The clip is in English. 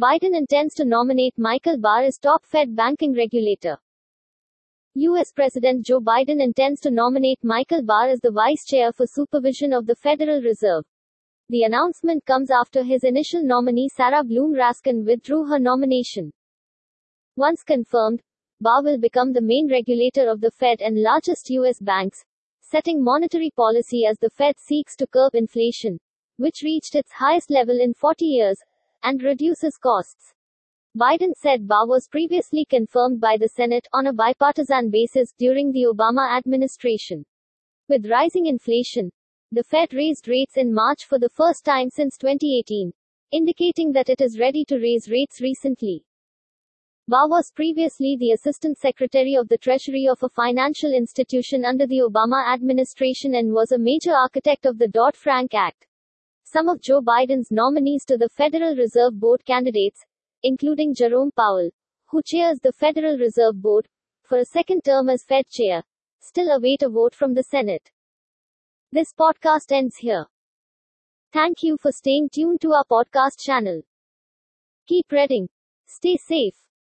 Biden intends to nominate Michael Barr as top Fed banking regulator. U.S. President Joe Biden intends to nominate Michael Barr as the vice chair for supervision of the Federal Reserve. The announcement comes after his initial nominee Sarah Bloom Raskin withdrew her nomination. Once confirmed, Barr will become the main regulator of the Fed and largest U.S. banks, setting monetary policy as the Fed seeks to curb inflation, which reached its highest level in 40 years, and reduces costs. Biden said Barr was previously confirmed by the Senate on a bipartisan basis during the Obama administration. With rising inflation, the Fed raised rates in March for the first time since 2018, indicating that it is ready to raise rates recently. Barr was previously the Assistant Secretary of the Treasury of a financial institution under the Obama administration and was a major architect of the Dodd Frank Act. Some of Joe Biden's nominees to the Federal Reserve Board candidates, including Jerome Powell, who chairs the Federal Reserve Board, for a second term as Fed chair, still await a vote from the Senate. This podcast ends here. Thank you for staying tuned to our podcast channel. Keep reading. Stay safe.